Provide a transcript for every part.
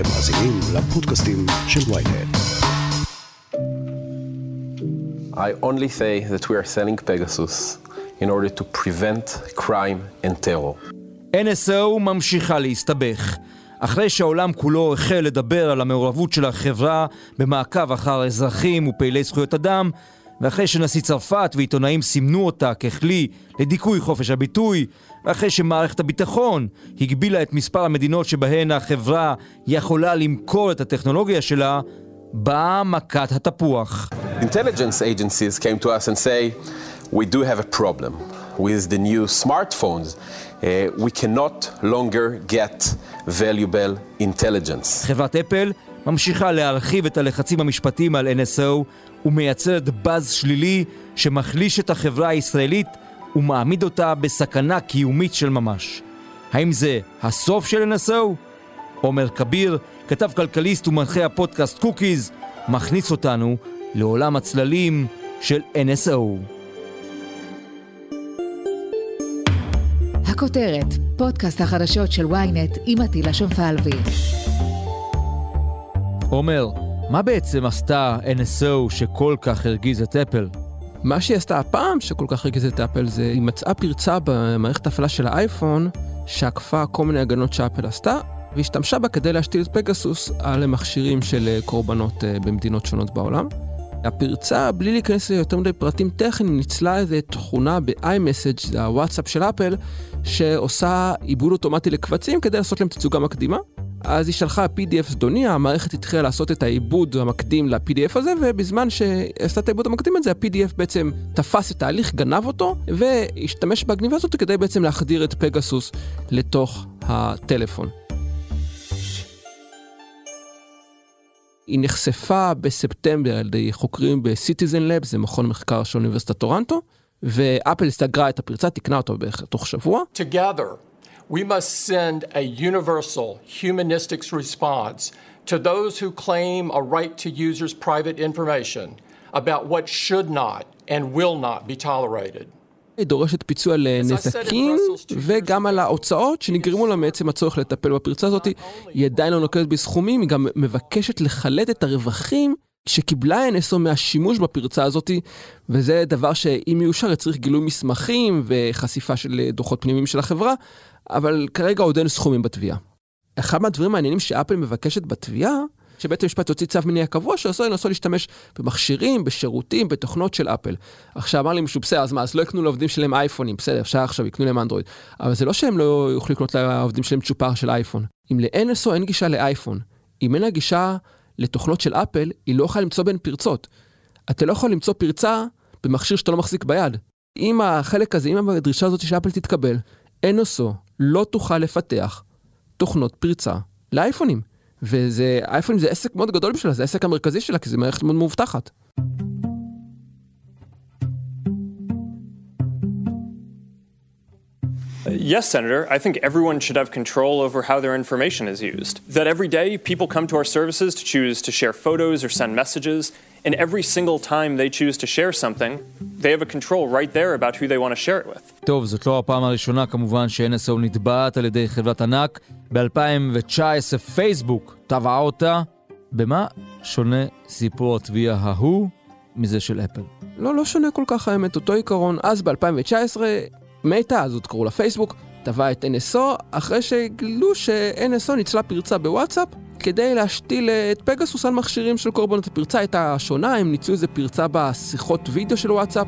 אתם מאזינים לפודקאסטים של ויינט. I only say that we are selling Pegasus in order to prevent crime and terror. NSO ממשיכה להסתבך. אחרי שהעולם כולו החל לדבר על המעורבות של החברה במעקב אחר אזרחים ופעילי זכויות אדם, ואחרי שנשיא צרפת ועיתונאים סימנו אותה ככלי לדיכוי חופש הביטוי, ואחרי שמערכת הביטחון הגבילה את מספר המדינות שבהן החברה יכולה למכור את הטכנולוגיה שלה, באה מכת התפוח. Intelligence agencies came to us and say, we do have a problem with the new smartphones. Uh, we cannot longer get valuable intelligence. חברת אפל ממשיכה להרחיב את הלחצים המשפטיים על NSO ומייצרת באז שלילי שמחליש את החברה הישראלית ומעמיד אותה בסכנה קיומית של ממש. האם זה הסוף של NSO? עומר כביר, כתב כלכליסט ומנחה הפודקאסט קוקיז, מכניס אותנו לעולם הצללים של NSO. הכותרת, פודקאסט החדשות של ynet עם עטילה שומפלבי. עומר, מה בעצם עשתה NSO שכל כך הרגיז את אפל? מה שהיא עשתה הפעם שכל כך הרגיז את אפל זה היא מצאה פרצה במערכת ההפעלה של האייפון שעקפה כל מיני הגנות שאפל עשתה והשתמשה בה כדי להשתיל את פגסוס על מכשירים של אה, קורבנות אה, במדינות שונות בעולם. הפרצה, בלי להיכנס ליותר מדי פרטים טכניים, ניצלה איזו תכונה ב-iMessage, הוואטסאפ של אפל, שעושה עיבוד אוטומטי לקבצים כדי לעשות להם תצוגה מקדימה. אז היא שלחה PDF זדוני, המערכת התחילה לעשות את העיבוד המקדים ל-PDF הזה, ובזמן שעשתה את העיבוד המקדים הזה, ה-PDF בעצם תפס את ההליך, גנב אותו, והשתמש בגניבה הזאת כדי בעצם להחדיר את פגסוס לתוך הטלפון. היא נחשפה בספטמבר על ידי חוקרים בסיטיזן לב, זה מכון מחקר של אוניברסיטת טורנטו, ואפל סגרה את הפרצה, תיקנה אותו בערך תוך שבוע. Together, we must send a universal humanistic response to those who claim a right to users' private information about what should not and will not be tolerated. דורשת פיצוי על נזקים וגם על ההוצאות שנגרמו לה מעצם הצורך לטפל בפרצה הזאת. היא עדיין לא נוקטת בסכומים, היא גם מבקשת לחלט את הרווחים שקיבלה NSO מהשימוש בפרצה הזאת, וזה דבר שאם יאושר יצריך גילוי מסמכים וחשיפה של דוחות פנימיים של החברה, אבל כרגע עוד אין סכומים בתביעה. אחד מהדברים המעניינים שאפל מבקשת בתביעה, שבית המשפט הוציא צו מניע קבוע שאסור לנסות להשתמש במכשירים, בשירותים, בתוכנות של אפל. עכשיו אמר לי מישהו, בסדר, אז מה, אז לא יקנו לעובדים שלהם אייפונים, בסדר, אפשר עכשיו יקנו להם אנדרואיד. אבל זה לא שהם לא יוכלו לקנות לעובדים שלהם צ'ופר של אייפון. אם ל-NSO אין גישה לאייפון, אם אין לה גישה לתוכנות של אפל, היא לא יכולה למצוא בין פרצות. אתה לא יכול למצוא פרצה במכשיר שאתה לא מחזיק ביד. אם החלק הזה, אם הדרישה הזאת של אפל תתקבל, NSO לא תוכל לפתח תוכנות פרצה לאייפונים. וזה, אייפונים זה עסק מאוד גדול בשבילה, זה העסק המרכזי שלה, כי זו מערכת מאוד מאובטחת. Yes, Senator. I think everyone should have control over how their information is used. That every day people come to our services to choose to share photos or send messages, and every single time they choose to share something, they have a control right there about who they want to share it with. טוב, זאת לא הפעם הראשונה כמובן ש-NSO נתבעת על ידי חברת ענק. ב-2019 פייסבוק תבעה אותה. במה שונה סיפור התביעה ההוא מזה של אפל? לא, לא שונה כל כך האמת, אותו עיקרון. אז ב-2019 מתה, אז עוד קראו לה פייסבוק, תבע את NSO, אחרי שגילו ש-NSO ניצלה פרצה בוואטסאפ כדי להשתיל את פגסוס על מכשירים של קורבנות. הפרצה הייתה שונה, הם ניצלו איזה פרצה בשיחות וידאו של וואטסאפ.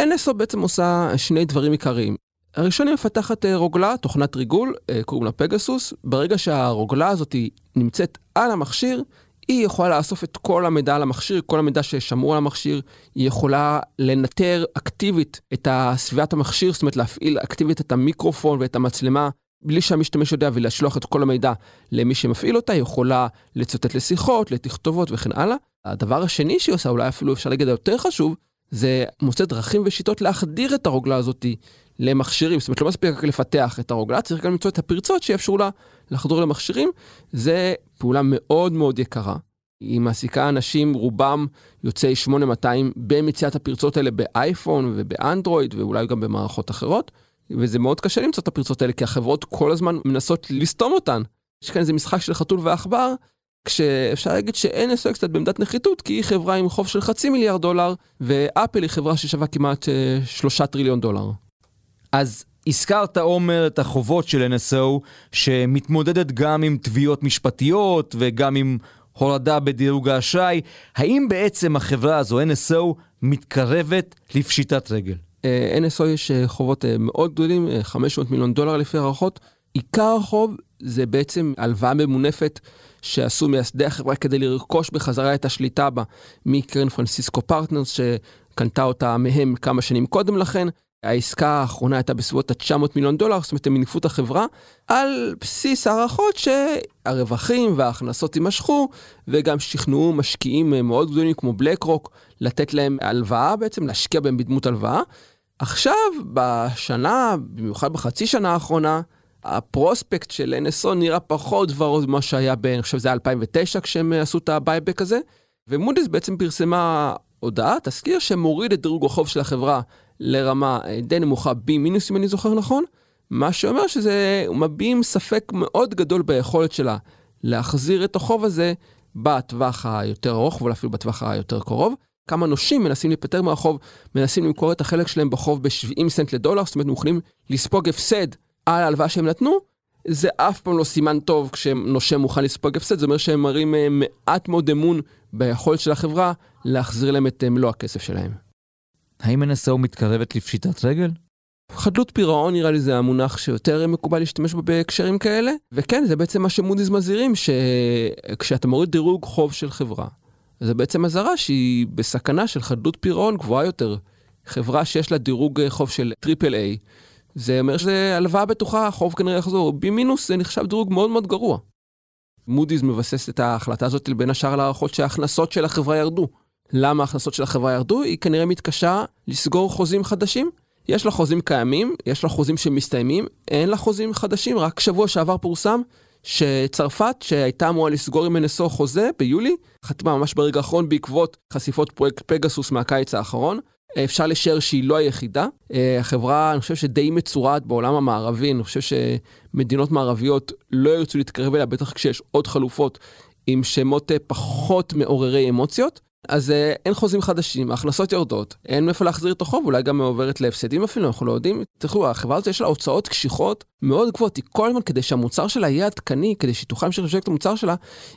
NSO בעצם עושה שני דברים עיקריים. הראשון היא מפתחת אה, רוגלה, תוכנת ריגול, אה, קוראים לה פגסוס. ברגע שהרוגלה הזאת נמצאת על המכשיר, היא יכולה לאסוף את כל המידע על המכשיר, כל המידע ששמרו על המכשיר, היא יכולה לנטר אקטיבית את סביבת המכשיר, זאת אומרת להפעיל אקטיבית את המיקרופון ואת המצלמה, בלי שהמשתמש יודע ולשלוח את כל המידע למי שמפעיל אותה, היא יכולה לצוטט לשיחות, לתכתובות וכן הלאה. הדבר השני שהיא עושה, אולי אפילו אפשר להגיד היותר חשוב, זה מוצא דרכים ושיטות להחדיר את הרוגלה הזאת למכשירים. זאת אומרת, לא מספיק רק לפתח את הרוגלה, צריך גם למצוא את הפרצות שיאפשרו לה לחדור למכשירים. זה פעולה מאוד מאוד יקרה. היא מעסיקה אנשים, רובם יוצאי 8200, במציאת הפרצות האלה באייפון ובאנדרואיד ואולי גם במערכות אחרות. וזה מאוד קשה למצוא את הפרצות האלה, כי החברות כל הזמן מנסות לסתום אותן. יש כאן איזה משחק של חתול ועכבר, כשאפשר להגיד ש-NSO קצת בעמדת נחיתות, כי היא חברה עם חוב של חצי מיליארד דולר, ואפל היא חברה ששווה כמעט אה, שלושה טריליון דולר. אז הזכרת, עומר, את החובות של NSO, שמתמודדת גם עם תביעות משפטיות וגם עם הורדה בדירוג האשראי. האם בעצם החברה הזו, NSO, מתקרבת לפשיטת רגל? אה, NSO יש אה, חובות מאוד גדולים, 500 מיליון דולר לפי הערכות. עיקר החוב זה בעצם הלוואה ממונפת שעשו מייסדי החברה כדי לרכוש בחזרה את השליטה בה מקרן פרנסיסקו פרטנרס שקנתה אותה מהם כמה שנים קודם לכן. העסקה האחרונה הייתה בסביבות ה-900 מיליון דולר, זאת אומרת הם מינפו את החברה, על בסיס הערכות שהרווחים וההכנסות יימשכו, וגם שכנעו משקיעים מאוד גדולים כמו בלק רוק לתת להם הלוואה בעצם, להשקיע בהם בדמות הלוואה. עכשיו, בשנה, במיוחד בחצי שנה האחרונה, ה prospect של NSO נראה פחות ורוד ממה שהיה ב... אני חושב שזה היה 2009 כשהם עשו את ה buyback הזה, ומודי'ס בעצם פרסמה הודעה, תזכיר, שמוריד את דירוג החוב של החברה לרמה אה, די נמוכה B מינוס אם אני זוכר נכון, מה שאומר שזה מביעים ספק מאוד גדול ביכולת שלה להחזיר את החוב הזה בטווח היותר ארוך, אבל אפילו בטווח היותר קרוב. כמה נושים מנסים להיפטר מהחוב, מנסים למכור את החלק שלהם בחוב ב-70 סנט לדולר, זאת אומרת, הם יכולים לספוג הפסד על ההלוואה שהם נתנו, זה אף פעם לא סימן טוב כשנושה מוכן לספוג הפסד, זה אומר שהם מראים אה, מעט מאוד אמון ביכולת של החברה להחזיר להם את אה, מלוא הכסף שלהם. האם NSO מתקרבת לפשיטת רגל? חדלות פירעון נראה לי זה המונח שיותר מקובל להשתמש בו בהקשרים כאלה, וכן, זה בעצם מה שמודי'ס מזהירים, שכשאתה מוריד דירוג חוב של חברה, זה בעצם אזהרה שהיא בסכנה של חדלות פירעון גבוהה יותר. חברה שיש לה דירוג אה, חוב של triple A, זה אומר שזה הלוואה בטוחה, החוב כנראה יחזור. B מינוס זה נחשב דירוג מאוד מאוד גרוע. מודי'ס מבסס את ההחלטה הזאת בין השאר על הערכות שההכנסות של החברה ירדו. למה ההכנסות של החברה ירדו? היא כנראה מתקשה לסגור חוזים חדשים. יש לה חוזים קיימים, יש לה חוזים שמסתיימים, אין לה חוזים חדשים. רק שבוע שעבר פורסם שצרפת, שהייתה אמורה לסגור עם NSO חוזה ביולי, חתמה ממש ברגע האחרון בעקבות חשיפות פרויקט פגסוס מהקיץ האחרון. אפשר לשער שהיא לא היחידה. אה, החברה, אני חושב שדי מצורעת בעולם המערבי, אני חושב שמדינות מערביות לא ירצו להתקרב אליה, בטח כשיש עוד חלופות עם שמות אה, פחות מעוררי אמוציות. אז אה, אין חוזים חדשים, ההכנסות יורדות, אין מאיפה להחזיר את החוב, אולי גם עוברת להפסדים אפילו, אנחנו לא יודעים. תראו, החברה הזאת יש לה הוצאות קשיחות מאוד גבוהות, היא כל הזמן, כדי שהמוצר שלה יהיה עדכני, כדי שהיא תוכל להמשיך לשווק את המוצר שלה,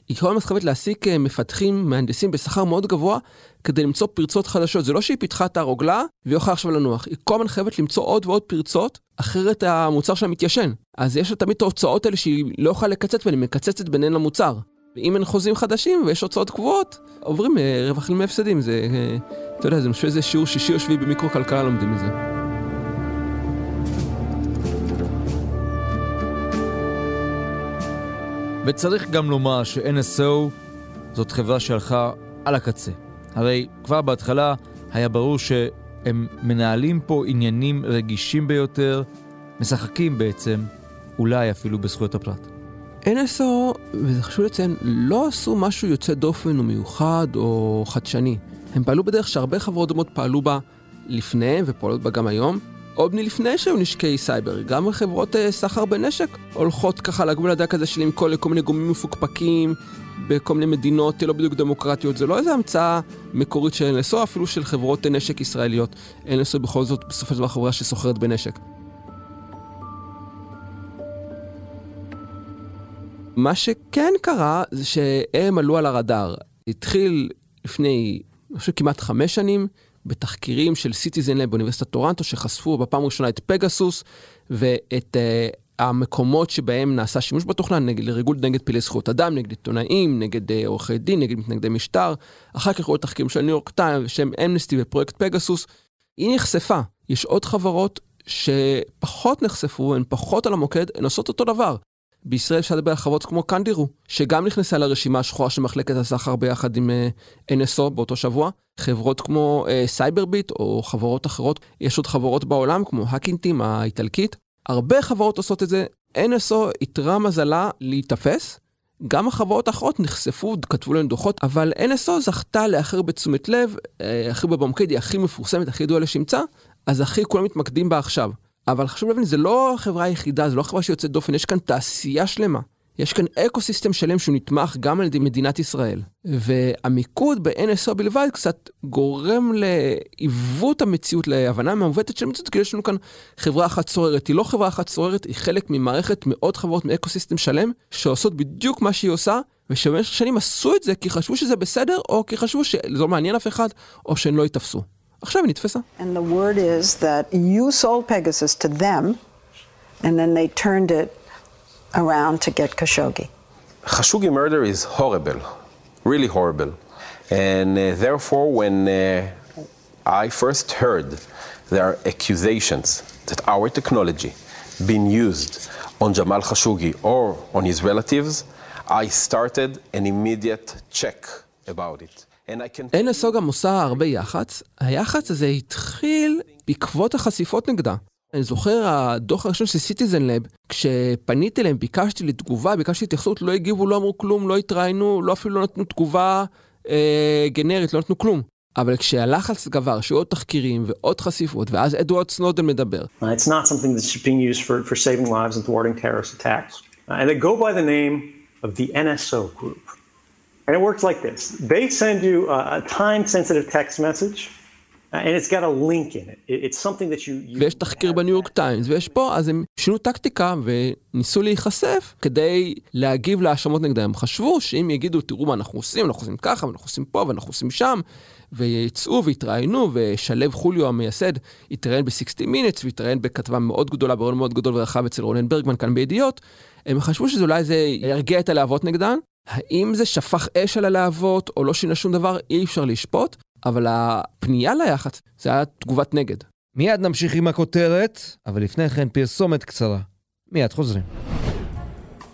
היא כל הזמן חייבת להעסיק אה, מפתחים, מהנדסים בשכר מאוד גבוה, כדי למצוא פרצות חדשות. זה לא שהיא פיתחה את הרוגלה והיא יכולה עכשיו לנוח, היא כל הזמן חייבת למצוא עוד ועוד פרצות, אחרת המוצר שלה מתיישן. אז יש לה תמיד את ההוצאות האלה שהיא לא יכולה לקצץ בהן, היא מקצצת ביניהן למוצר. ואם אין חוזים חדשים ויש הוצאות קבועות, עוברים אה, רווחים מהפסדים. זה, אה, אתה יודע, זה משהו איזה שיעור שישי או שביעי במיקרו-כלכלה לומדים מזה. וצריך גם לומר ש-NSO זאת חברה שהלכה על הקצה. הרי כבר בהתחלה היה ברור שהם מנהלים פה עניינים רגישים ביותר, משחקים בעצם, אולי אפילו בזכויות הפרט. NSO, וזה חשוב לציין, לא עשו משהו יוצא דופן או מיוחד או חדשני. הם פעלו בדרך שהרבה חברות דומות פעלו בה לפני ופועלות בה גם היום. עוד מלפני שהיו נשקי סייבר, גם חברות uh, סחר בנשק הולכות ככה לגבול הדק הזה של למכור לכל מיני גורמים מפוקפקים בכל מיני מדינות לא בדיוק דמוקרטיות. זה לא איזו המצאה מקורית של NSO, אפילו של חברות נשק ישראליות. NSO בכל זאת בסופו של דבר חברה שסוחרת בנשק. מה שכן קרה זה שהם עלו על הרדאר. התחיל לפני, אני חושב כמעט חמש שנים, בתחקירים של סיטיזן לאב באוניברסיטת טורנטו, שחשפו בפעם הראשונה את פגסוס ואת אה, המקומות שבהם נעשה שימוש בתוכנה, נגד לריגול נגד פעילי זכויות אדם, נגד עיתונאים, נגד אה, עורכי דין, נגד מתנגדי משטר. אחר כך באו תחקירים של ניו יורק טיים ושל אמנסטי ופרויקט פגסוס. היא נחשפה. יש עוד חברות שפחות נחשפו, הן פחות על המוקד, הן עושות אותו דבר. בישראל אפשר לדבר על חברות כמו קנדירו, שגם נכנסה לרשימה השחורה של מחלקת הסחר ביחד עם אה, NSO באותו שבוע. חברות כמו סייברביט או חברות אחרות, יש עוד חברות בעולם כמו האקינג טים האיטלקית. הרבה חברות עושות את זה, NSO אתרע מזלה להיתפס. גם החברות האחרות נחשפו, כתבו להם דוחות, אבל NSO זכתה להכי הרבה תשומת לב, אה, הכי הרבה במוקד, היא הכי מפורסמת, הכי ידועה לשמצה, אז הכי כולם מתמקדים בה עכשיו. אבל חשוב להבין, זה לא החברה היחידה, זה לא החברה שיוצאת דופן, יש כאן תעשייה שלמה יש כאן אקו סיסטם שלם שהוא נתמך גם על ידי מדינת ישראל. והמיקוד ב-NSO בלבד קצת גורם לעיוות המציאות, להבנה מעוותת של המציאות, כי יש לנו כאן חברה אחת סוררת. היא לא חברה אחת סוררת, היא חלק ממערכת מעוד חברות, מאקו סיסטם שלם, שעושות בדיוק מה שהיא עושה, ושבמשך שנים עשו את זה כי חשבו שזה בסדר, או כי חשבו שזה לא מעניין אף אחד, או שהן לא ייתפסו. עכשיו היא נתפסה. And the word is that you sold Pegasus to them, and then they turned it around to get Khashoggi. Khashoggi murder is horrible, really horrible. And uh, therefore, when uh, I first heard there are accusations that our technology being used on Jamal Khashoggi or on his relatives, I started an immediate check about it. NSO גם עושה הרבה יח"צ. היח"צ הזה התחיל בעקבות החשיפות נגדה. אני זוכר הדוח הראשון של סיטיזן לאב, כשפניתי אליהם, ביקשתי לתגובה, ביקשתי התייחסות, לא הגיבו, לא אמרו כלום, לא התראיינו, לא אפילו לא נתנו תגובה אה, גנרית, לא נתנו כלום. אבל כשהלחץ גבר, שהיו עוד תחקירים ועוד חשיפות, ואז אדוארד סנודן מדבר. It's not something that's being used for, for saving lives and thwarting terrorist attacks. And they go by the name of the NSO group. And it works like this. They send you a, a time-sensitive text message. You ויש תחקיר בניו יורק טיימס, ויש פה, אז הם שינו טקטיקה וניסו להיחשף כדי להגיב להאשמות נגדם. הם חשבו שאם יגידו, תראו מה אנחנו עושים, אנחנו עושים ככה, ואנחנו עושים פה, ואנחנו עושים שם, ויצאו ויתראיינו, ושלו חוליו המייסד יתראיין ב-60 Minutes, ויתראיין בכתבה מאוד גדולה, ברעיון מאוד גדול ורחב אצל רונן ברגמן כאן בידיעות, הם חשבו שזה אולי זה ירגיע את הלהבות נגדן. האם זה שפך אש על הלהבות או לא שינה שום דבר, אי אפשר לשפוט, אבל הפנייה ליח"צ זה היה תגובת נגד. מיד נמשיך עם הכותרת, אבל לפני כן פרסומת קצרה. מיד חוזרים.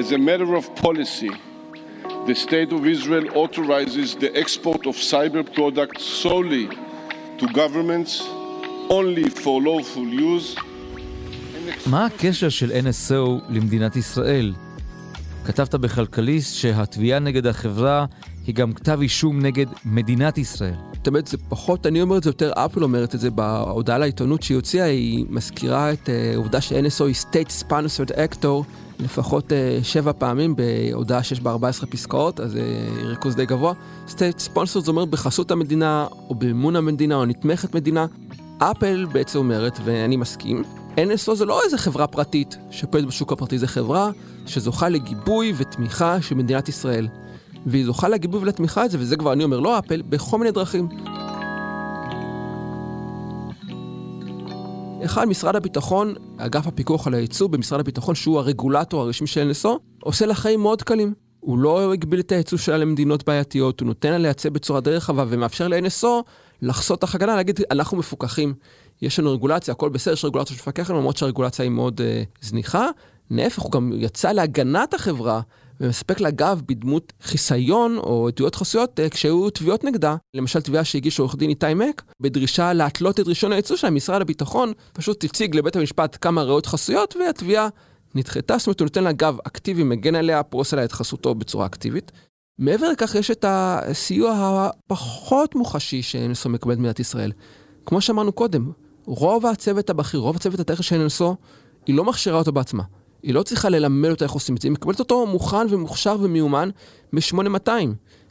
As a matter of policy, the State of Israel authorizes the export of cyber products solely to governments only for lawful use. מה הקשר של NSO למדינת ישראל? כתבת בכלכליסט שהתביעה נגד החברה היא גם כתב אישום נגד מדינת ישראל. זאת אומרת, זה פחות, אני אומר את זה יותר, אפל אומרת את זה בהודעה לעיתונות שהיא הוציאה, היא מזכירה את העובדה uh, ש-NSO היא State Sponsored Actor לפחות uh, שבע פעמים בהודעה שיש בה 14 פסקאות, אז uh, ריכוז די גבוה. State Sponsored זה אומר בחסות המדינה, או במימון המדינה, או נתמכת מדינה. אפל בעצם אומרת, ואני מסכים, NSO זה לא איזה חברה פרטית שפועלת בשוק הפרטי, זה חברה שזוכה לגיבוי ותמיכה של מדינת ישראל. והיא זוכה לגיבוי ולתמיכה את זה, וזה כבר אני אומר, לא אפל, בכל מיני דרכים. אחד, משרד הביטחון, אגף הפיקוח על הייצוא במשרד הביטחון, שהוא הרגולטור הרשמי של NSO, עושה לה חיים מאוד קלים. הוא לא הגביל את הייצוא שלה למדינות בעייתיות, הוא נותן לה לייצא בצורה די רחבה ומאפשר ל-NSO לחסות תח הגנה, להגיד, אנחנו מפוקחים, יש לנו רגולציה, הכל בסדר, יש רגולציה שמפקח עלינו, למרות שהרגולציה היא מאוד uh, זניחה. להפך, הוא גם יצא להגנת החברה ומספק לה גב בדמות חיסיון או עדויות חסויות uh, כשהיו תביעות נגדה. למשל, תביעה שהגיש עורך דין איתי מק, בדרישה להתלות את רישיון הייצוא שלה, משרד הביטחון פשוט הציג לבית המשפט כמה ראיות חסויות, והתביעה נדחתה, זאת אומרת, הוא נותן לה גב אקטיבי, מגן עליה, פרוס עליה את חסותו בצורה אקטיבית. מעבר לכך, יש את הסיוע הפחות מוחשי שנשוא מקבלת מדינת ישראל. כמו שאמרנו קודם, רוב הצוות הבכיר, רוב הצוות הטכני של NSO, היא לא מכשירה אותו בעצמה. היא לא צריכה ללמד אותה איך עושים את זה, היא מקבלת אותו מוכן ומוכשר ומיומן מ-8200.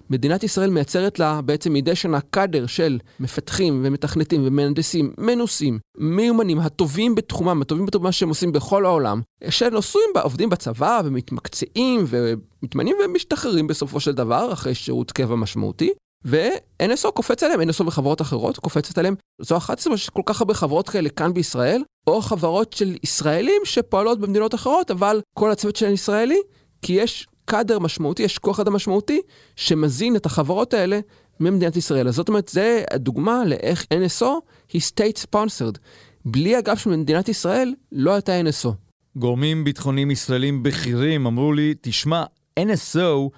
מדינת ישראל מייצרת לה בעצם מדי שנה קאדר של מפתחים ומתכנתים ומהנדסים מנוסים, מיומנים, הטובים בתחומם, הטובים בתחומם שהם עושים בכל העולם, שנוסעים, עובדים בצבא ומתמקצעים ומתמנים ומשתחררים בסופו של דבר אחרי שירות קבע משמעותי. ו-NSO קופץ עליהם, NSO וחברות אחרות קופצת עליהם. זו אחת הסיבות שיש כל כך הרבה חברות כאלה כאן בישראל, או חברות של ישראלים שפועלות במדינות אחרות, אבל כל הצוות שלהם ישראלי, כי יש קאדר משמעותי, יש כוח אדם משמעותי, שמזין את החברות האלה ממדינת ישראל. אז זאת אומרת, זה הדוגמה לאיך NSO היא state sponsored. בלי הגב של מדינת ישראל, לא הייתה NSO. גורמים ביטחוניים ישראלים בכירים אמרו לי, תשמע, NSO,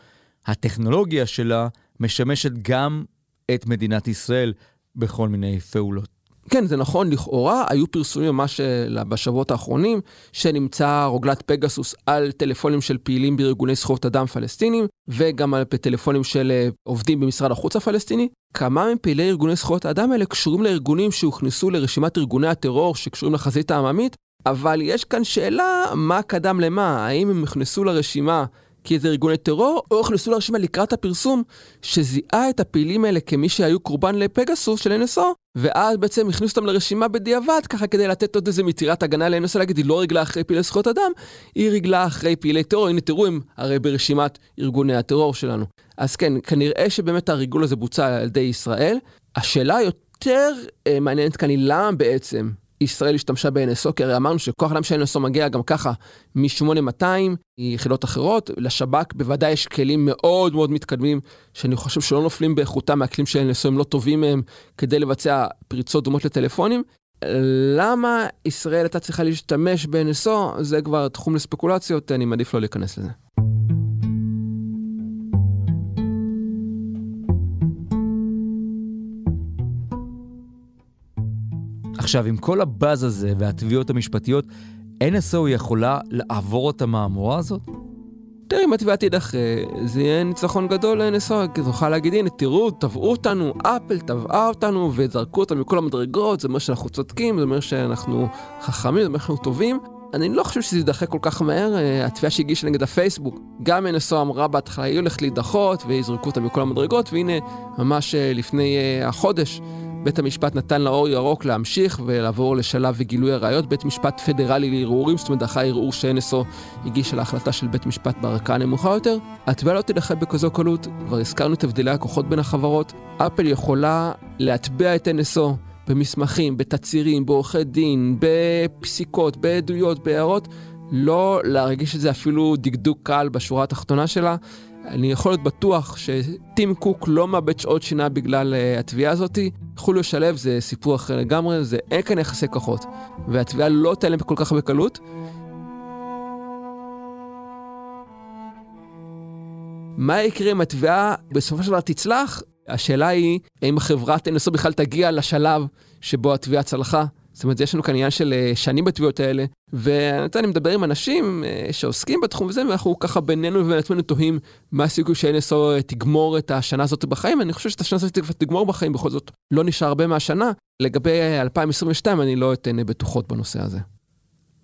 הטכנולוגיה שלה משמשת גם את מדינת ישראל בכל מיני פעולות. כן, זה נכון, לכאורה היו פרסומים ממש אה, בשבועות האחרונים, שנמצא רוגלת פגסוס על טלפונים של פעילים בארגוני זכויות אדם פלסטינים, וגם על טלפונים של אה, עובדים במשרד החוץ הפלסטיני. כמה מפעילי ארגוני זכויות האדם האלה קשורים לארגונים שהוכנסו לרשימת ארגוני הטרור שקשורים לחזית העממית, אבל יש כאן שאלה מה קדם למה, האם הם נכנסו לרשימה כי זה ארגוני טרור, או הכנסו לרשימה לקראת הפרסום שזיהה את הפעילים האלה כמי שהיו קורבן לפגסוס של NSO, ואז בעצם הכניסו אותם לרשימה בדיעבד, ככה כדי לתת עוד איזה מטירת הגנה ל-NSO, להגיד, היא לא רגלה אחרי פעילי זכויות אדם, היא רגלה אחרי פעילי טרור, הנה תראו, הם הרי ברשימת ארגוני הטרור שלנו. אז כן, כנראה שבאמת הריגול הזה בוצע על ידי ישראל. השאלה היותר אה, מעניינת כאן היא למה בעצם ישראל השתמשה ב-NSO, כי הרי אמרנו שכוח אדם של NSO מגיע גם ככה מ-8200, מיחידות אחרות, לשב"כ בוודאי יש כלים מאוד מאוד מתקדמים, שאני חושב שלא נופלים באיכותם מהכלים של NSO, הם לא טובים מהם כדי לבצע פריצות דומות לטלפונים. למה ישראל הייתה צריכה להשתמש ב-NSO, זה כבר תחום לספקולציות, אני מעדיף לא להיכנס לזה. עכשיו, עם כל הבאז הזה והתביעות המשפטיות, NSO יכולה לעבור את המהמורה הזאת? תראי, אם התביעה תידחה, זה יהיה ניצחון גדול ל-NSO, כי תוכל להגיד, הנה, תראו, תבעו אותנו, אפל תבעה אותנו וזרקו אותנו מכל המדרגות, זה אומר שאנחנו צודקים, זה אומר שאנחנו חכמים, זה אומר שאנחנו טובים. אני לא חושב שזה יידחה כל כך מהר, אה, התביעה שהגישה נגד הפייסבוק, גם NSO אמרה בהתחלה, היא הולכת להידחות, ויזרקו אותה מכל המדרגות, והנה, ממש אה, לפני החודש, בית המשפט נתן לה אור ירוק להמשיך ולעבור לשלב וגילוי הראיות. בית משפט פדרלי לערעורים, זאת אומרת, דחה ערעור שאנסו הגיש על ההחלטה של בית משפט בערכאה נמוכה יותר. התביעה לא תדחה בכזו קלות, כבר הזכרנו את הבדלי הכוחות בין החברות. אפל יכולה להטבע את NSO במסמכים, בתצהירים, בעורכי דין, בפסיקות, בעדויות, בהערות, לא להרגיש את זה אפילו דקדוק קל בשורה התחתונה שלה. אני יכול להיות בטוח שטים קוק לא מאבד שעות שינה בגלל uh, התביעה הזאת. חוליו שלו זה סיפור אחר לגמרי, זה אין כאן יחסי כוחות. והתביעה לא תעלם כל כך בקלות. מה יקרה אם התביעה בסופו של דבר תצלח? השאלה היא, האם החברה תנסו בכלל תגיע לשלב שבו התביעה צלחה? זאת אומרת, יש לנו כאן עניין של אה, שנים בתביעות האלה, ואני מדבר עם אנשים אה, שעוסקים בתחום הזה, ואנחנו ככה בינינו ובין עצמנו תוהים מה הסיכוי ש-NSO אה, תגמור את השנה הזאת בחיים. אני חושב שאת השנה הזאת תגמור בחיים, בכל זאת לא נשאר הרבה מהשנה. לגבי 2022, אני לא אתן בטוחות בנושא הזה.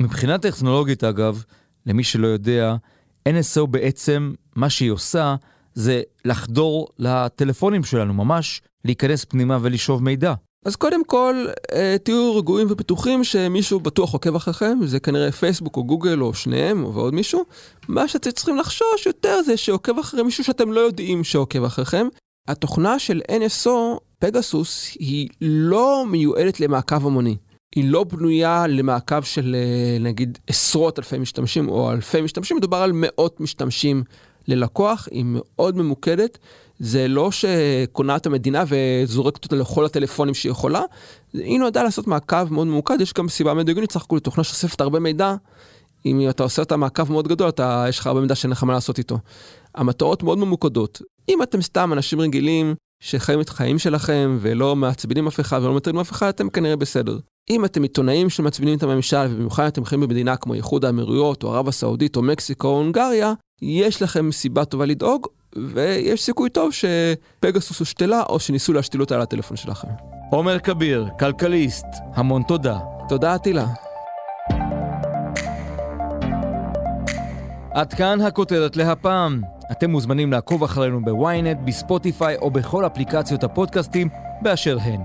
מבחינה טכנולוגית, אגב, למי שלא יודע, NSO בעצם, מה שהיא עושה, זה לחדור לטלפונים שלנו, ממש להיכנס פנימה ולשאוב מידע. אז קודם כל, אה, תהיו רגועים ובטוחים שמישהו בטוח עוקב אחריכם, זה כנראה פייסבוק או גוגל או שניהם או ועוד מישהו. מה שאתם צריכים לחשוש יותר זה שעוקב אחרי מישהו שאתם לא יודעים שעוקב אחריכם. התוכנה של NSO, פגסוס, היא לא מיועדת למעקב המוני. היא לא בנויה למעקב של אה, נגיד עשרות אלפי משתמשים או אלפי משתמשים, מדובר על מאות משתמשים ללקוח, היא מאוד ממוקדת. זה לא שקונה את המדינה וזורקת אותה לכל הטלפונים שהיא יכולה, היא נועדה לעשות מעקב מאוד ממוקד, יש גם סיבה מאוד סך הכול תוכנה שאוספת הרבה מידע, אם אתה עושה אותה מעקב מאוד גדול, אתה, יש לך הרבה מידע שאין לך מה לעשות איתו. המטרות מאוד ממוקדות. אם אתם סתם אנשים רגילים שחיים את החיים שלכם ולא מעצבנים אף אחד ולא מטרידים אף אחד, אתם כנראה בסדר. אם אתם עיתונאים שמעצבנים את הממשל, ובמיוחד אתם חיים במדינה כמו איחוד האמירויות, או ערב הסעודית, או מקסיקו, או הונגריה, יש לכם סיבה טובה לדאוג, ויש סיכוי טוב שפגסוס הושתלה, או שניסו להשתיל אותה על הטלפון שלכם. עומר כביר, כלכליסט, המון תודה. תודה, אטילה. עד כאן הכותרת להפעם. אתם מוזמנים לעקוב אחרינו בוויינט, בספוטיפיי או בכל אפליקציות הפודקאסטים באשר הן.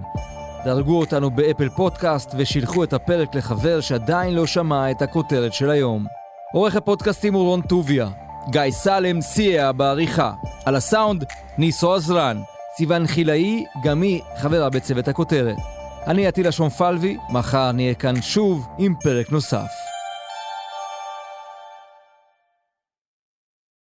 דרגו אותנו באפל פודקאסט ושילחו את הפרק לחבר שעדיין לא שמע את הכותרת של היום. עורך הפודקאסטים הוא רון טוביה, גיא סלם סייע בעריכה. על הסאונד, ניסו עזרן. סיון חילאי, גם היא חברה בצוות הכותרת. אני עטילה שומפלבי, מחר נהיה כאן שוב עם פרק נוסף.